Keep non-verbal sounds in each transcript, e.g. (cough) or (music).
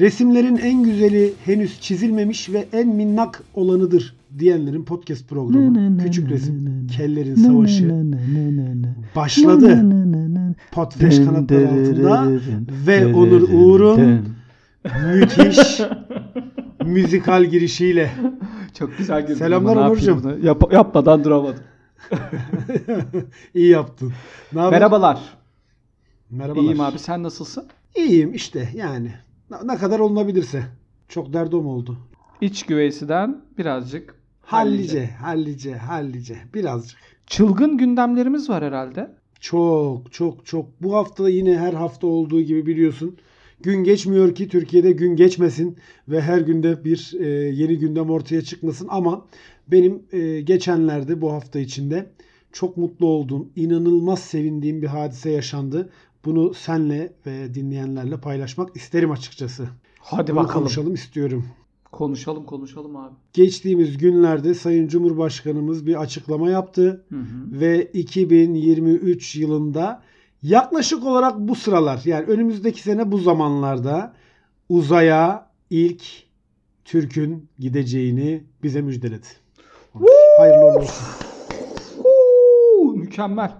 Resimlerin en güzeli henüz çizilmemiş ve en minnak olanıdır diyenlerin podcast programı. Küçük resim, kellerin savaşı başladı. Potfresh kanatları altında ve Onur Uğur'un müthiş (laughs) müzikal girişiyle. Çok güzel girdin. Selamlar Onurcuğum. Yap- yapmadan duramadım. (laughs) İyi yaptın. Ne? Merhabalar. Merhabalar. İyiyim abi sen nasılsın? İyiyim işte yani. Ne- kadar olunabilirse. Çok derdim oldu. İç güveysiden birazcık Hallice, hallice, hallice. Birazcık. Çılgın gündemlerimiz var herhalde. Çok, çok, çok. Bu hafta yine her hafta olduğu gibi biliyorsun. Gün geçmiyor ki Türkiye'de gün geçmesin ve her günde bir e, yeni gündem ortaya çıkmasın. Ama benim e, geçenlerde bu hafta içinde çok mutlu olduğum, inanılmaz sevindiğim bir hadise yaşandı. Bunu senle ve dinleyenlerle paylaşmak isterim açıkçası. Hadi Bunu bakalım. konuşalım istiyorum. Konuşalım konuşalım abi. Geçtiğimiz günlerde Sayın Cumhurbaşkanımız bir açıklama yaptı Hı hı. ve 2023 yılında yaklaşık olarak bu sıralar yani önümüzdeki sene bu zamanlarda uzaya ilk Türk'ün gideceğini bize müjdeledi. Hayırlı olsun. Mükemmel.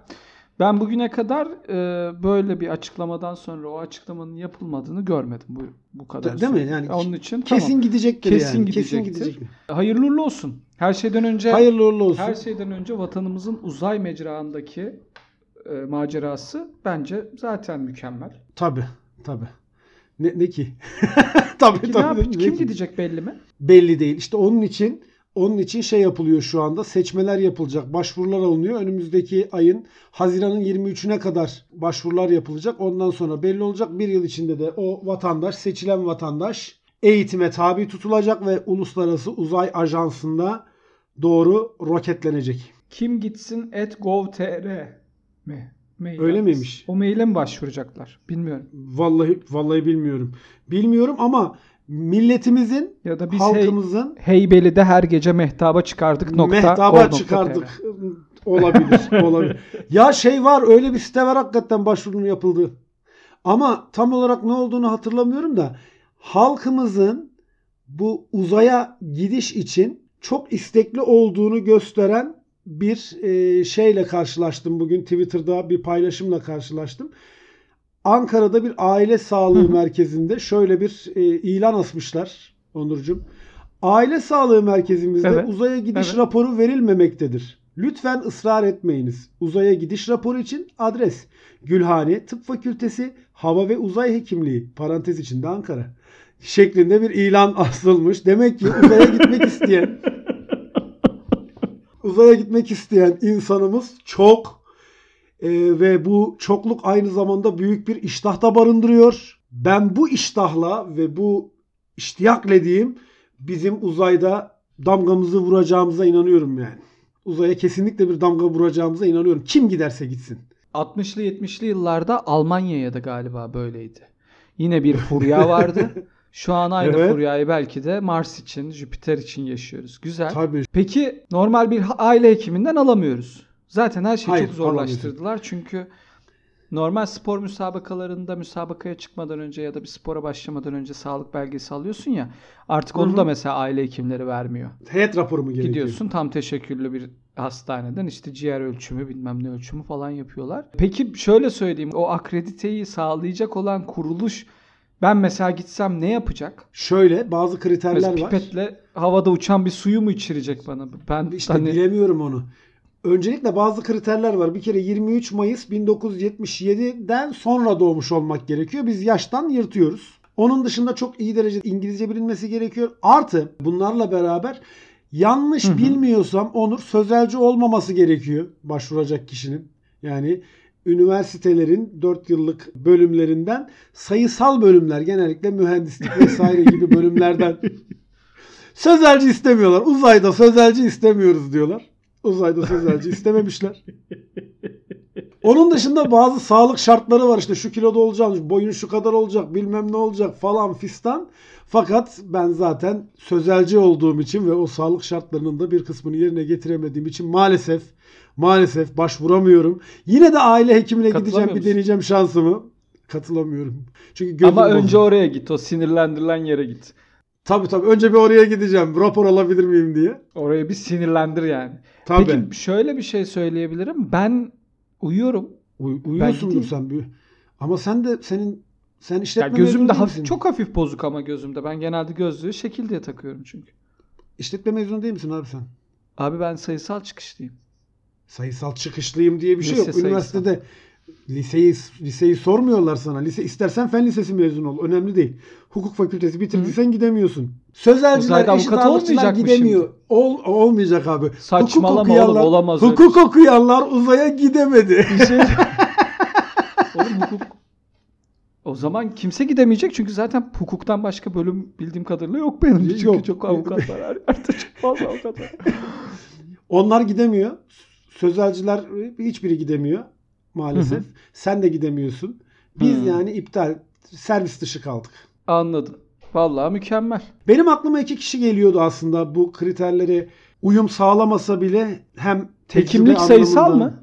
Ben bugüne kadar e, böyle bir açıklamadan sonra o açıklamanın yapılmadığını görmedim bu bu kadar. De- değil mi? süre. Yani onun için Kesin tamam. gidecektir Kesin yani. gidecektir. Kesin gidecektir. Hayırlı uğurlu olsun. Her şeyden önce Hayırlı uğurlu olsun. her şeyden önce vatanımızın uzay mecraındaki e, macerası bence zaten mükemmel. Tabii, tabii. Ne, ne ki? (laughs) tabii Peki ne tabii. ne kim ki? gidecek belli mi? belli değil. İşte onun için onun için şey yapılıyor şu anda. Seçmeler yapılacak. Başvurular alınıyor. Önümüzdeki ayın Haziran'ın 23'üne kadar başvurular yapılacak. Ondan sonra belli olacak. Bir yıl içinde de o vatandaş, seçilen vatandaş eğitime tabi tutulacak ve Uluslararası Uzay Ajansı'nda doğru roketlenecek. Kim gitsin at gov.tr mi? Mail Öyle adresi. miymiş? O maile mi başvuracaklar? Bilmiyorum. Vallahi vallahi bilmiyorum. Bilmiyorum ama milletimizin, Ya da biz hey, halkımızın Heybeli'de her gece mehtaba çıkardık nokta. Mehtaba çıkardık. Olabilir. olabilir. Ya şey var öyle bir site var hakikaten başvurunun yapıldığı. Ama tam olarak ne olduğunu hatırlamıyorum da halkımızın bu uzaya gidiş için çok istekli olduğunu gösteren bir e, şeyle karşılaştım bugün Twitter'da bir paylaşımla karşılaştım. Ankara'da bir aile sağlığı merkezinde şöyle bir e, ilan asmışlar Onurcuğum. Aile sağlığı merkezimizde Evet. uzaya gidiş Evet. raporu verilmemektedir. Lütfen ısrar etmeyiniz. Uzaya gidiş raporu için adres Gülhane Tıp Fakültesi Hava ve Uzay Hekimliği parantez içinde Ankara şeklinde bir ilan (laughs) asılmış. Demek ki uzaya gitmek isteyen uzaya gitmek isteyen insanımız çok Ee, ve bu çokluk aynı zamanda büyük bir iştah da barındırıyor. Ben bu iştahla ve bu iştiyakle diyeyim bizim uzayda damgamızı vuracağımıza inanıyorum yani. Uzaya kesinlikle bir damga vuracağımıza inanıyorum. Kim giderse gitsin. 60'lı 70'li yıllarda Almanya'ya da galiba böyleydi. Yine bir furya vardı. (laughs) Şu an aynı Evet. furyayı belki de Mars için, Jüpiter için yaşıyoruz. Güzel. Tabii. Peki normal bir aile hekiminden alamıyoruz. Zaten her şeyi Hayır, çok zorlaştırdılar. Çünkü normal spor müsabakalarında müsabakaya çıkmadan önce ya da bir spora başlamadan önce sağlık belgesi alıyorsun ya. Artık onu da mesela aile hekimleri vermiyor. Heyet raporu mu gerekiyor? Gidiyorsun tam teşekküllü bir hastaneden işte ciğer ölçümü bilmem ne ölçümü falan yapıyorlar. Peki şöyle söyleyeyim o akrediteyi sağlayacak olan kuruluş ben mesela gitsem ne yapacak? Şöyle bazı kriterler Mesela var. pipetle havada uçan bir suyu mu içirecek bana? Ben İşte hani bilemiyorum onu. Öncelikle bazı kriterler var. Bir kere 23 Mayıs 1977'den sonra doğmuş olmak gerekiyor. Biz yaştan yırtıyoruz. Onun dışında çok iyi derecede İngilizce bilinmesi gerekiyor. Artı bunlarla beraber yanlış Hı hı. bilmiyorsam Onur sözelci olmaması gerekiyor başvuracak kişinin. Yani üniversitelerin 4 yıllık bölümlerinden sayısal bölümler genellikle mühendislik vesaire gibi bölümlerden (laughs) sözelci istemiyorlar. Uzayda sözelci istemiyoruz diyorlar. Uzayda sözelci istememişler. Onun dışında bazı sağlık şartları var işte şu kiloda olacağım, boyun şu kadar olacak, bilmem ne olacak falan fistan. Fakat ben zaten sözelci olduğum için ve o sağlık şartlarının da bir kısmını yerine getiremediğim için maalesef maalesef başvuramıyorum. Yine de aile hekimine gideceğim bir deneyeceğim şansımı. katılamıyorum. Çünkü Ama önce bozuldu. oraya git. O sinirlendirilen yere git. Tabii tabii. Önce bir oraya gideceğim. Rapor alabilir miyim diye. Oraya bir sinirlendir yani. Tabii. Peki şöyle bir şey söyleyebilirim. Ben uyuyorum. Uy- uyuyorsundur sen bir. Ama sen de senin sen işletme gözümde mezunu değil hafif, misin? çok hafif bozuk ama gözümde. Ben genelde gözlüğü şekil diye takıyorum çünkü. İşletme mezunu değil misin abi sen? Abi ben sayısal çıkışlıyım. Sayısal çıkışlıyım diye bir şey Lise yok. sayısal. Üniversitede liseyi liseyi sormuyorlar sana. Lise istersen fen lisesi mezunu ol. Önemli değil. Hukuk fakültesi bitirdiysen gidemiyorsun. Sözelciler, eşit ağırlıkçılar gidemiyor. Ol, olmayacak abi. Saçmalama hukuk okuyanlar, oğlum, olamaz öyle Hukuk okuyanlar uzaya gidemedi. Bir şey... (laughs) Oğlum hukuk... O zaman kimse gidemeyecek çünkü zaten hukuktan başka bölüm bildiğim kadarıyla yok benim. Çünkü Yok. çok avukat var. Yerde çok fazla avukat var. Onlar gidemiyor. Sözelciler hiçbiri gidemiyor maalesef. Hı hı. Sen de gidemiyorsun. Biz Hı. yani iptal servis dışı kaldık. Anladım. Vallahi mükemmel. Benim aklıma iki kişi geliyordu aslında bu kriterleri uyum sağlamasa bile hem Hekimlik sayısal mı?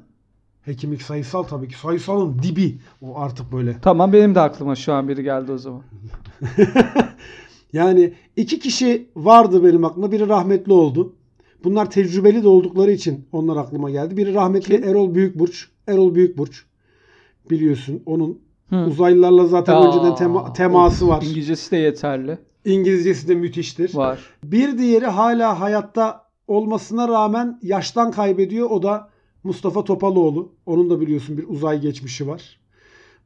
Hekimlik sayısal tabii ki. Sayısalın dibi. O artık böyle. Tamam benim de aklıma şu an biri geldi o zaman. (laughs) Yani iki kişi vardı benim aklımda. Biri rahmetli oldu. Bunlar tecrübeli de oldukları için onlar aklıma geldi. Biri rahmetli Kim? Erol Büyükburç. Erol Büyükburç. Biliyorsun onun Hı. uzaylılarla zaten Aa, önceden tema- teması of, var. İngilizcesi de yeterli. İngilizcesi de müthiştir. Var. Bir diğeri hala hayatta olmasına rağmen yaştan kaybediyor. O da Mustafa Topaloğlu. Onun da biliyorsun bir uzay geçmişi var.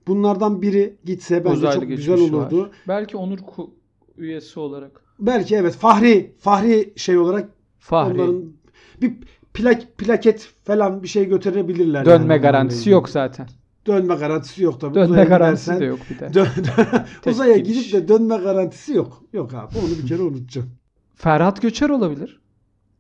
Bunlardan biri gitse bence Uzaylı çok güzel olurdu. var. Belki onur ku- üyesi olarak. Belki evet Fahri Fahri şey olarak Fahri. onların bir plak plaket falan bir şey götürebilirler. Dönme yani garantisi yok zaten. Dönme garantisi yok tabii. Dönme Uzaya garantisi gidersen- de yok bir de. Dön- (laughs) Uzaya gidip de dönme garantisi yok. Yok abi onu bir kere unutacağım. Ferhat Göçer olabilir.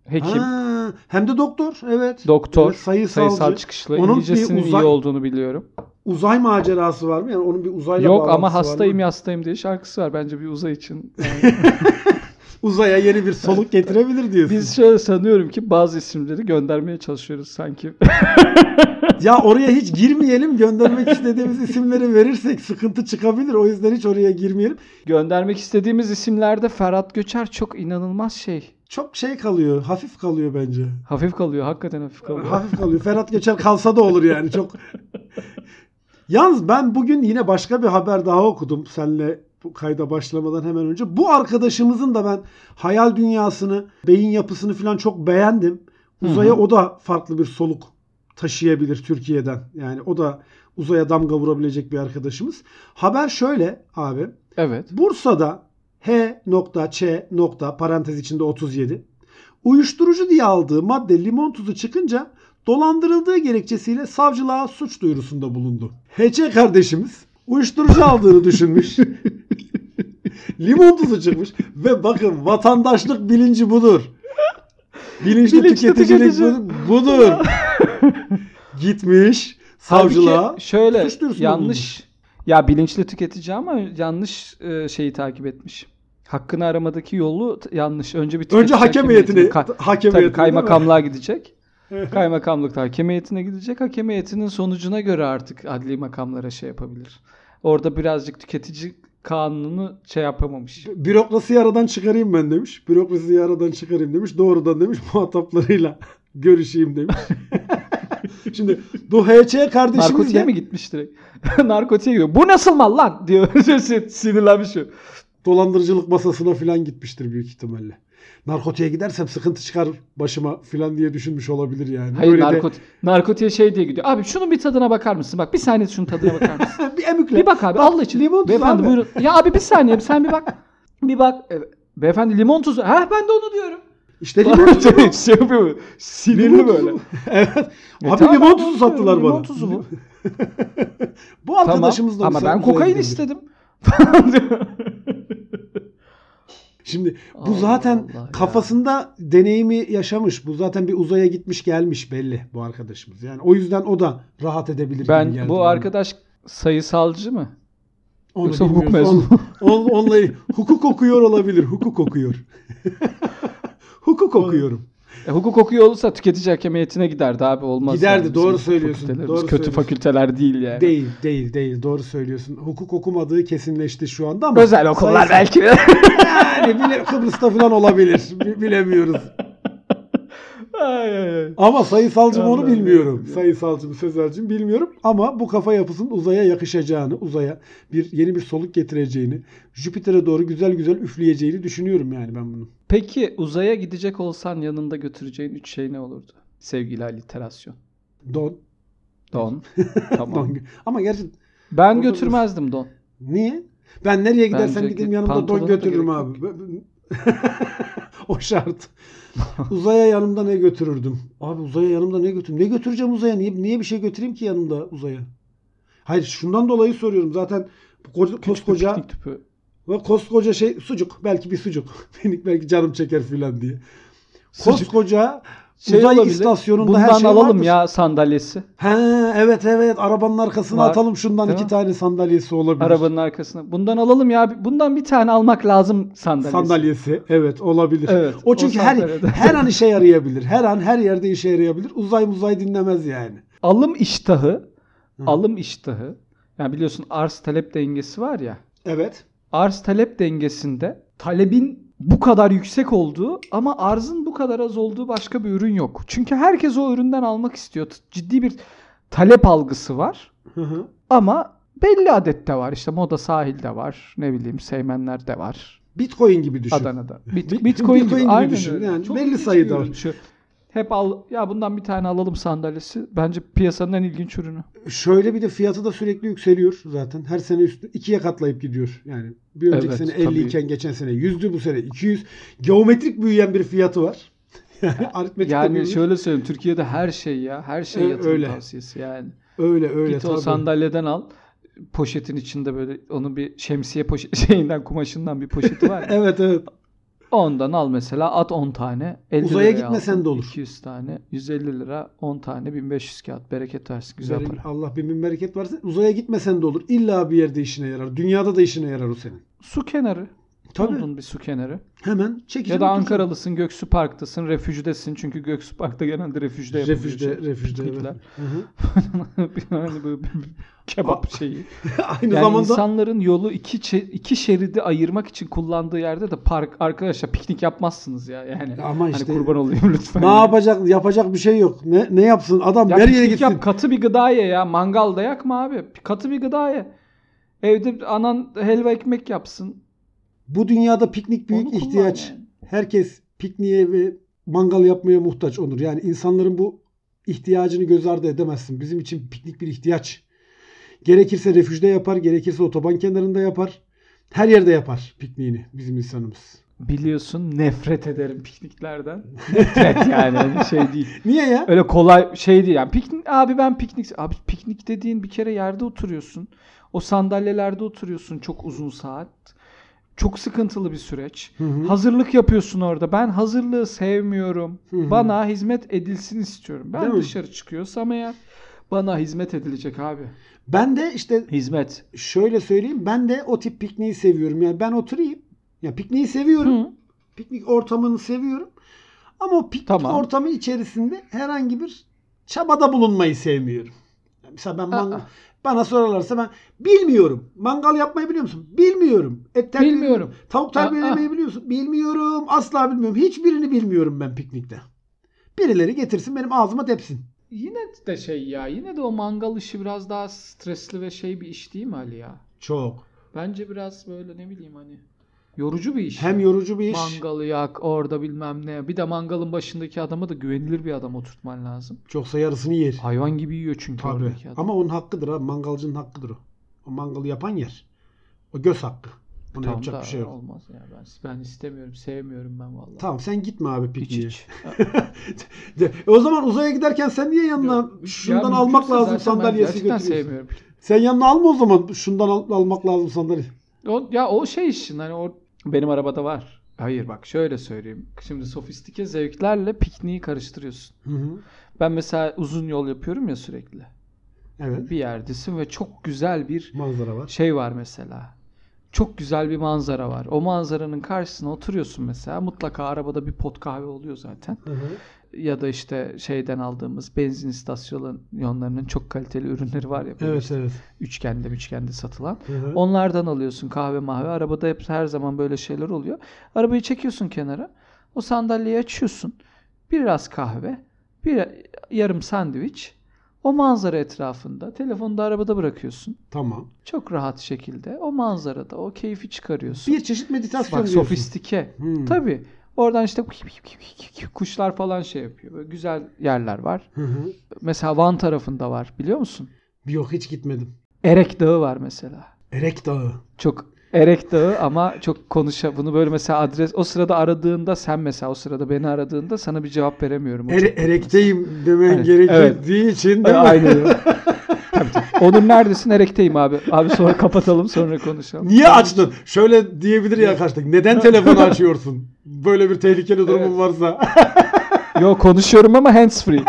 Hekim, Ha, hem de doktor evet. doktor, Evet, sayısalcı. sayısal çıkışlı. Onun bir İngilizcesinin uzay- iyi olduğunu biliyorum. Uzay macerası var mı? Yani onun bir uzayla Yok ama hastayım yastayım diye şarkısı var. Bence bir uzay için. yani. (laughs) Uzaya yeni bir soluk getirebilir diyorsun. Biz şöyle sanıyorum ki bazı isimleri göndermeye çalışıyoruz sanki. (laughs) Ya oraya hiç girmeyelim. Göndermek istediğimiz isimleri verirsek sıkıntı çıkabilir. O yüzden hiç oraya girmeyelim. Göndermek istediğimiz isimlerde Ferhat Göçer çok inanılmaz şey. Çok şey kalıyor. Hafif kalıyor bence. Hafif kalıyor. Hakikaten hafif kalıyor. Hafif kalıyor. Ferhat Göçer kalsa da olur yani. Çok Yalnız ben bugün yine başka bir haber daha okudum seninle bu kayda başlamadan hemen önce. Bu arkadaşımızın da ben hayal dünyasını, beyin yapısını falan çok beğendim. Uzaya Hı hı. o da farklı bir soluk taşıyabilir Türkiye'den. Yani o da uzaya damga vurabilecek bir arkadaşımız. Haber şöyle abi. Evet. Bursa'da H.Ç. parantez içinde 37 uyuşturucu diye aldığı madde limon tuzu çıkınca dolandırıldığı gerekçesiyle savcılığa suç duyurusunda bulundu. H.Ç. kardeşimiz uyuşturucu aldığını düşünmüş. (laughs) limon tuzu çıkmış ve bakın vatandaşlık bilinci budur. Bilinçli, Bilinçli tüketicilik tüketici. budur. Gitmiş savcılığa. Halbuki şöyle yanlış ya bilinçli tüketici ama yanlış e, şeyi takip etmiş. Hakkını aramadaki yolu yanlış. Önce bir Önce hakem heyetine, Ka- hakem tabii kaymakamlığa gidecek. (laughs) Kaymakamlıkta hakem heyetine gidecek. Hakem heyetinin sonucuna göre artık adli makamlara şey yapabilir. Orada birazcık tüketici kanunu şey yapamamış. Bürokrasiyi aradan çıkarayım ben demiş. Bürokrasiyi aradan çıkarayım demiş. Doğrudan demiş (laughs) muhataplarıyla (laughs) görüşeyim demiş. (laughs) Şimdi bu H.Ç. kardeşimiz Narkotiğe de mi gitmiş direkt? Narkotiğe gidiyor. Bu nasıl mal lan diyor. Sinirlenmiş dolandırıcılık masasına falan gitmiştir büyük ihtimalle. Narkotiğe gidersem sıkıntı çıkar başıma falan diye düşünmüş olabilir yani. Hayır Öyle de- narkot narkotiğe şey diye gidiyor. Abi şunun bir tadına bakar mısın? Bak bir saniye şunun tadına bakar (laughs) mısın? bir emükle. bir bak abi Allah için. limon Beyefendi abi. buyurun. Ya abi bir saniye sen bir bak. (laughs) Bir bak. Beyefendi limon tuzu. Ha ben de onu diyorum. İşte limon tuzu. (laughs) şey yapıyor. Sinirli Limon böyle. evet. E Abi tamam, limon tuzu sattılar bana. Limon tuzu bu. Bu tamam. arkadaşımız da Ama ben kokain istedim. Şimdi bu Allah zaten Allah ya. kafasında deneyimi yaşamış. Bu zaten bir uzaya gitmiş gelmiş belli bu arkadaşımız. Yani o yüzden o da rahat edebilir gibi ben geldi bu bana. arkadaş sayısalcı mı? Onu Yoksa hukuk mezunu. On- on- onunla hukuk okuyor olabilir. Hukuk okuyor. (laughs) hukuk okuyorum. E, hukuk okuyor olursa tüketici hakemiyetine giderdi abi olmaz. Giderdi, yani. doğru söylüyorsun, doğru kötü söylüyorsun. fakülteler değil yani. Değil, değil, değil. Doğru söylüyorsun. Hukuk okumadığı kesinleşti şu anda ama. Özel okullar sayısal- belki. Yani bile, Kıbrıs'ta falan olabilir. Bi- Bilemiyoruz. Ay, ay, ay. Ama sayısalcı mı onu bilmiyorum. bilmiyorum. Sayısalcı mı sözelci mi bilmiyorum. Ama bu kafa yapısının uzaya yakışacağını, uzaya bir yeni bir soluk getireceğini, Jüpiter'e doğru güzel güzel üfleyeceğini düşünüyorum yani ben bunu. Peki uzaya gidecek olsan yanında götüreceğin üç şey ne olurdu? Sevgili alliterasyon. Don. Don. (laughs) tamam. don. Ama gerçi Ben götürmezdim don. niye? Ben nereye gidersem gideyim yanımda don götürürüm abi. (laughs) (laughs) o şart. uzaya yanımda ne götürürdüm? Abi uzaya yanımda ne götürürüm? Ne götüreceğim uzaya? Niye, niye bir şey götüreyim ki yanımda uzaya? Hayır şundan dolayı soruyorum. Zaten koca, koskoca piknik tüpü. ve koskoca şey sucuk. Belki bir sucuk. (laughs) Benim belki canım çeker filan diye. Sucuk. Koskoca Şey uzay olabilir, istasyonunda Bundan her şey alalım vardır. ya sandalyesi. He evet evet arabanın arkasına Var. atalım şundan Değil iki mi? tane sandalyesi olabilir. Arabanın arkasına. Bundan alalım ya. Bundan bir tane almak lazım sandalyesi. sandalyesi evet olabilir. Evet, O o çünkü her sandalyede. her an işe (laughs) yarayabilir. Her an her yerde işe yarayabilir. Uzay muzay dinlemez yani. Alım iştahı. Hı. Alım iştahı. Yani biliyorsun arz talep dengesi var ya. Evet. Arz talep dengesinde talebin bu kadar yüksek olduğu ama arzın bu kadar az olduğu başka bir ürün yok. Çünkü herkes o üründen almak istiyor. Ciddi bir talep algısı var. Hı hı. Ama belli adette var. İşte Moda Sahil'de var. Ne bileyim Seymenler'de var. Bitcoin gibi düşün. Adana'da. (laughs) Bit- Bit- Bitcoin, Bitcoin gibi, gibi Aynen düşün. Yani Çok belli sayıda var. şu. Hep al ya bundan bir tane alalım sandalyesi. Bence piyasanın en ilginç ürünü. Şöyle bir de fiyatı da sürekli yükseliyor zaten. Her sene üstü ikiye katlayıp gidiyor. Yani bir önceki Evet, sene 50 tabii. iken geçen sene 100'dü bu sene 200. Geometrik büyüyen bir fiyatı var. (laughs) Aritmetik Yani büyümüş. şöyle söyleyeyim Türkiye'de her şey ya. Her şey E, yatırım öyle. tavsiyesi yani. öyle öyle Git o tabii. sandalyeden al. Poşetin içinde böyle onun bir şemsiye poşet (laughs) şeyinden kumaşından bir poşeti var. (laughs) Evet evet. Ondan al mesela at 10 tane. 50 Uzaya gitmesen aldın, de olur. 200 tane. 150 lira 10 tane 1500 kağıt. Bereket versin. Güzel Benim- para. Allah bin bin bereket versin. Uzaya gitmesen de olur. İlla bir yerde işine yarar. Dünyada da işine yarar o senin. Su kenarı. Tabii. Buldun bir su kenarı. Hemen çekeceksin. Ya da. Ankaralısın, Göksu Park'tasın, refüjdesin. Çünkü Göksu Park'ta genelde refüjde yapılıyor. Refüjde, şey, refüjde (laughs) yani böyle bir kebap şeyi. (laughs) Aynı Yani zamanda insanların yolu iki iki şeridi ayırmak için kullandığı yerde de park arkadaşlar piknik yapmazsınız ya yani. ama işte hani kurban olayım lütfen. ne yani. yapacak yapacak bir şey yok. Ne ne yapsın adam Ya nereye gitsin? Yap, katı bir gıda ye ya. Mangalda yakma abi. Katı bir gıda ye. Evde anan helva ekmek yapsın. Bu dünyada piknik büyük Onu ihtiyaç. yani. Herkes pikniğe ve mangal yapmaya muhtaç olur. Yani insanların bu ihtiyacını göz ardı edemezsin. Bizim için piknik bir ihtiyaç. Gerekirse refüjde yapar, gerekirse otoban kenarında yapar. Her yerde yapar pikniğini bizim insanımız. Biliyorsun nefret ederim pikniklerden. Nefret (laughs) yani öyle şey değil. Niye ya? Öyle kolay şey değil yani. Piknik abi ben piknik abi piknik dediğin bir kere yerde oturuyorsun. O sandalyelerde oturuyorsun çok uzun saat. Çok sıkıntılı bir süreç. Hı hı. Hazırlık yapıyorsun orada. Ben hazırlığı sevmiyorum. Hı hı. Bana hizmet edilsin istiyorum. Ben Değil mi? dışarı çıkıyorsam eğer bana hizmet edilecek abi. Ben de işte Hizmet. şöyle söyleyeyim. Ben de o tip pikniği seviyorum. Yani ben oturayım. Ya pikniği seviyorum. Hı. Piknik ortamını seviyorum. Ama o piknik Tamam. ortamı içerisinde herhangi bir çabada bulunmayı sevmiyorum. Mesela ben mangal, Aa. Bana sorarlarsa ben bilmiyorum. Mangal yapmayı biliyor musun? Bilmiyorum. Et terbiye Bilmiyorum. Tavuk terbiyelemeyi biliyor musun? Bilmiyorum. Asla bilmiyorum. Hiçbirini bilmiyorum ben piknikte. Birileri getirsin benim ağzıma tepsin. Yine de şey ya yine de o mangal işi biraz daha stresli ve şey bir iş değil mi Ali ya? Çok. Bence biraz böyle ne bileyim hani yorucu bir iş. Hem yorucu bir iş. Mangalı yak orada bilmem ne. Bir de mangalın başındaki adama da güvenilir bir adam oturtman lazım. Çoksa yarısını yer. Hayvan gibi yiyor çünkü Tabii. oradaki adam. Ama onun hakkıdır ha. Mangalcının hakkıdır o. O mangalı yapan yer. O göz hakkı. Ona Tamam yapacak da bir şey yok. Olmaz ya ben ben istemiyorum, sevmiyorum ben vallahi. Tamam sen gitme abi Hiç pikniğe. hiç. (laughs) E o zaman uzaya giderken sen niye yanına Ya şundan mümkünse almak lazım sandalyesi götürüyorsun? sevmiyorum. Sen yanına alma o zaman şundan al- almak lazım sandalye. O, ya o şey işin hani o benim arabada var. Hayır bak şöyle söyleyeyim. Şimdi sofistike zevklerle pikniği karıştırıyorsun. Hı hı. Ben mesela uzun yol yapıyorum ya sürekli. Evet. Bir yerdesin ve çok güzel bir Manzara var. şey var mesela. Çok güzel bir manzara var. O manzaranın karşısına oturuyorsun mesela. Mutlaka arabada bir pot kahve oluyor zaten. Hı hı. Ya da işte şeyden aldığımız benzin istasyonlarının çok kaliteli ürünleri var ya. Evet işte evet. Üçgende üçgende satılan. Hı hı. Onlardan alıyorsun kahve mahve. Arabada hep her zaman böyle şeyler oluyor. Arabayı çekiyorsun kenara. O sandalyeyi açıyorsun. Biraz kahve, bir yarım sandviç. O manzara etrafında. Telefonu da arabada bırakıyorsun. Tamam. Çok rahat şekilde o manzarada o keyfi çıkarıyorsun. Bir çeşit meditasyon Bak diyorsun. sofistike. Hmm. Tabii. Oradan işte kuşlar falan şey yapıyor. Böyle güzel yerler var. Hı hı. Mesela Van tarafında var biliyor musun? Yok hiç gitmedim. Erek Dağı var mesela. Erek Dağı. Çok Erek Dağı ama çok konuşa bunu böyle mesela adres o sırada aradığında sen mesela o sırada beni aradığında sana bir cevap veremiyorum. Çok- erekteyim demen Evet, gerektiği için değil mi? Aynen öyle. (laughs) tabii, tabii. Onur neredesin? Erek'teyim abi. Abi sonra kapatalım sonra konuşalım. Niye açtın? Şöyle diyebilir ya karşıdaki. Neden telefonu açıyorsun? Böyle bir tehlikeli durumun Evet. varsa. (laughs) Yo konuşuyorum ama hands free.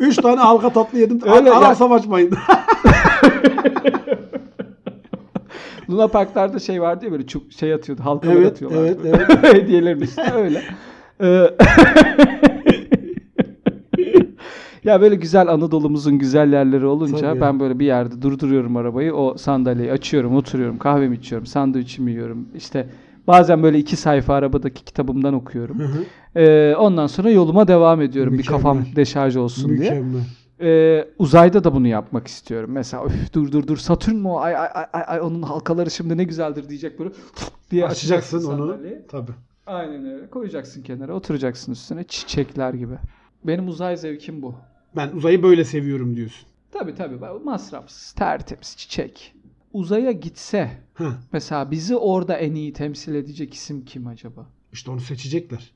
Üç tane halka tatlı yedim. Öyle ya. Ararsam açmayın. (laughs) Luna Park'larda şey vardı ya böyle çok şey atıyordu. Halkalar Evet, atıyorlar. evet, evet. (laughs) Hediyelerin üstüne öyle. Ee, (laughs) ya böyle güzel Anadolu'muzun güzel yerleri olunca Tabii. ben böyle bir yerde durduruyorum arabayı. O sandalyeyi açıyorum, oturuyorum, kahvemi içiyorum, sandviçimi yiyorum. İşte bazen böyle iki sayfa arabadaki kitabımdan okuyorum. Hı hı. Ee, ondan sonra yoluma devam ediyorum. Bir Mükemmel. kafam deşarj olsun diye. Mükemmel. Ee, uzayda da bunu yapmak istiyorum. Mesela "Üf, dur dur dur Satürn o? Ay, ay, ay, ay, onun halkaları şimdi ne güzeldir diyecek böyle diye Açacaksın onu. sandalyeyi. Tabii. Aynen öyle. Koyacaksın kenara, oturacaksın üstüne çiçekler gibi. Benim uzay zevkim bu. Ben uzayı böyle seviyorum diyorsun. Tabii tabii. Masrafsız, tertemiz, çiçek. Uzaya gitse Heh. mesela bizi orada en iyi temsil edecek isim kim acaba? İşte onu seçecekler.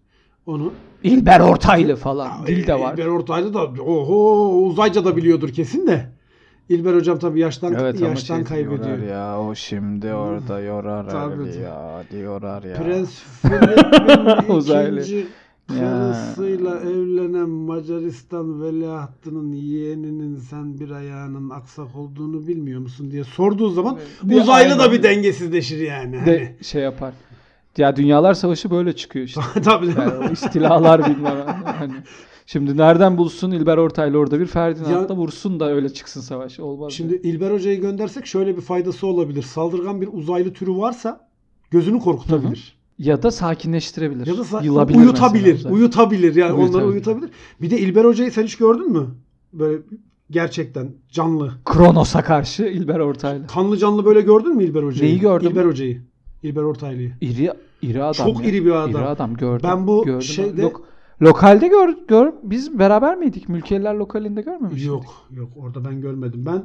Onu İlber Ortaylı falan. Dil de var. İlber Ortaylı da oho uzayca da biliyordur kesin de. İlber hocam tabii yaştan yaştan şey kaybediyor. ya o şimdi orada yorar Tabii, tabii. ya diyorlar ya. Prens (laughs) Filip'in Uzaylı. ikinci Ya. karısıyla evlenen Macaristan veliahtının yeğeninin sen bir ayağının aksak olduğunu bilmiyor musun diye sorduğu zaman Bir uzaylı da bir dengesizleşir yani. Hani. de şey yapar. Ya Dünyalar Savaşı böyle çıkıyor işte. (laughs) Tabii? Yani istilalar bilmem hani. Şimdi nereden bulsun İlber Ortaylı orada bir Ferdinand'da Ya- vursun da öyle çıksın savaş. Olmaz. Şimdi Şimdi İlber Hoca'yı göndersek şöyle bir faydası olabilir. Saldırgan bir uzaylı türü varsa gözünü korkutabilir. ya da sakinleştirebilir. Ya da sa- Yılabilir uyutabilir. mesela. Uyutabilir yani onları Uyutabilir. uyutabilir. Bir de İlber Hoca'yı sen hiç gördün mü? Böyle gerçekten canlı. Kronos'a karşı İlber Ortaylı. Kanlı canlı böyle gördün mü İlber Hoca'yı? Neyi gördüm? İlber Hoca'yı. İlber Ortaylı'yı. İri iri adam. Çok ya. iri bir adam. İri adam gördüm. Ben bu gördüm. şeyde- Lok- lokalde gör, gör biz beraber miydik? Mülkiyeler lokalinde görmemiş miydik? Yok yok orada ben görmedim. Ben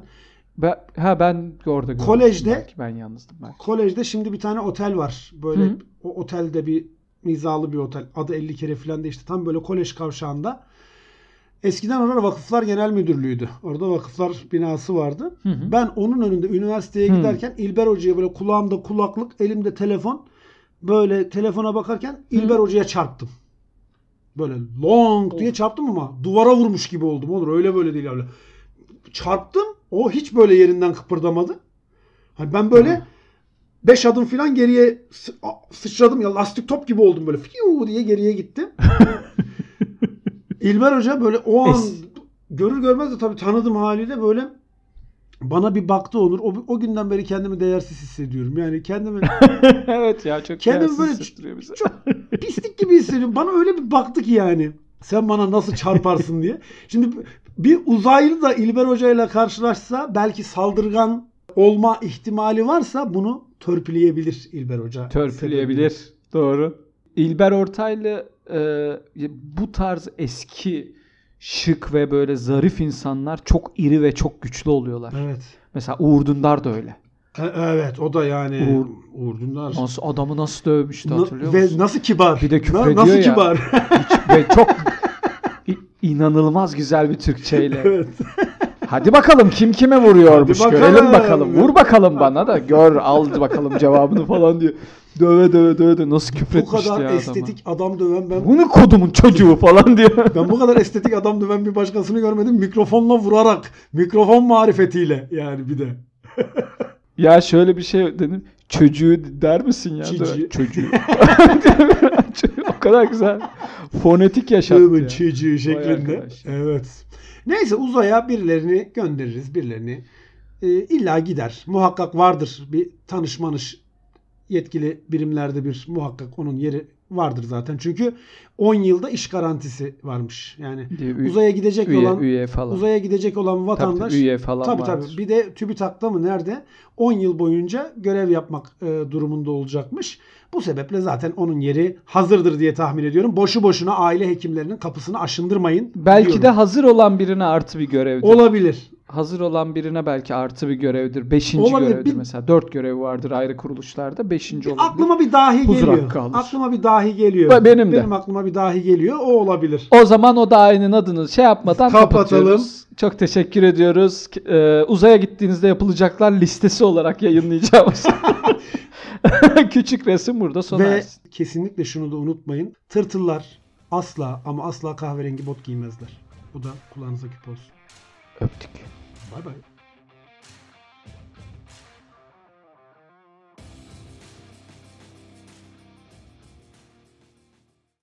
Ben, ha ben orada gördüm. Kolejde- Belki ben yalnızdım belki. kolejde şimdi bir tane otel var. Böyle Hı. o otelde bir mizalı bir otel. Adı 50 kere falan da işte tam böyle kolej kavşağında. Eskiden orada Vakıflar Genel Müdürlüğü'ydü. Orada vakıflar binası vardı. Hı hı. Ben onun önünde üniversiteye Hı. giderken İlber Hoca'ya böyle kulağımda kulaklık, elimde telefon. Böyle telefona bakarken İlber Hoca'ya çarptım. Böyle long diye çarptım ama duvara vurmuş gibi oldum. Olur öyle böyle değil öyle. Çarptım. O hiç böyle yerinden kıpırdamadı. Hani ben böyle 5 adım falan geriye sıçradım ya lastik top gibi oldum böyle fiu diye geriye gittim. (laughs) İlber Hoca böyle o an Es- görür görmez de tabii tanıdım haliyle böyle bana bir baktı Onur. O, o günden beri kendimi değersiz hissediyorum. Yani kendimi (laughs) evet ya çok Kendimi böyle hissettiriyor bize. çok pislik gibi hissediyorum. Bana öyle bir baktı ki yani. Sen bana nasıl çarparsın diye. Şimdi bir uzaylı da İlber Hoca ile karşılaşsa belki saldırgan olma ihtimali varsa bunu törpüleyebilir İlber Hoca. Törpüleyebilir. Doğru. İlber Ortaylı e, bu tarz eski şık ve böyle zarif insanlar çok iri ve çok güçlü oluyorlar. Evet. Mesela Uğur Dündar da öyle. E- Evet o da yani Uğur- Uğur, Dündar. Nasıl adamı nasıl dövmüştü Na- hatırlıyor ve musun? nasıl kibar. Bir de küfür Na- ediyor Nasıl ya. kibar. Hiç- ve çok (laughs) inanılmaz güzel bir Türkçeyle. evet. Hadi bakalım kim kime vuruyormuş Hadi bakalım. görelim bakalım. Vur bakalım bana da gör al bakalım cevabını falan diyor. Döve döve döve döve nasıl Bu küfretmişti kadar ya adama. estetik adam döven ben Bunu kodumun çocuğu falan diyor. Ben bu kadar estetik adam döven bir başkasını görmedim. Mikrofonla vurarak. Mikrofon marifetiyle yani bir de. (laughs) Ya şöyle bir şey dedim. Çocuğu der misin ya? Cici. Çocuğu. (laughs) (laughs) o kadar güzel. Fonetik yaşattı ya. çocuğu şeklinde. arkadaş. Evet. Neyse uzaya birilerini göndeririz. Birilerini e, illa gider. Muhakkak vardır bir tanışmanış yetkili birimlerde bir muhakkak onun yeri vardır zaten. Çünkü 10 yılda iş garantisi varmış. Yani üye- uzaya gidecek üye, olan üye falan. uzaya gidecek olan vatandaş tabii, üye falan Tabii vardır. tabii. Bir de TÜBİTAK'ta mı nerede 10 yıl boyunca görev yapmak e, durumunda olacakmış. Bu sebeple zaten onun yeri hazırdır diye tahmin ediyorum. Boşu boşuna aile hekimlerinin kapısını aşındırmayın. Belki diyorum. de hazır olan birine artı bir görevdir. olabilir. Hazır olan birine belki artı bir görevdir. Beşinci Olabilir. görevdir Bir- mesela. Dört görevi vardır ayrı kuruluşlarda. Beşinci olabilir. Aklıma bir dahi Huzur geliyor. Aklıma bir dahi geliyor. Be- benim de. Benim aklıma bir dahi geliyor. O olabilir. O zaman o dairenin adını şey yapmadan Kapatalım. kapatıyoruz. Çok teşekkür ediyoruz. Ee, uzaya gittiğinizde yapılacaklar listesi olarak yayınlayacağımız (laughs) küçük resim burada sona Ve ersin. kesinlikle şunu da unutmayın. Tırtıllar asla ama asla kahverengi bot giymezler. Bu da kulağınıza küpe olsun. Öptük. Bye bye.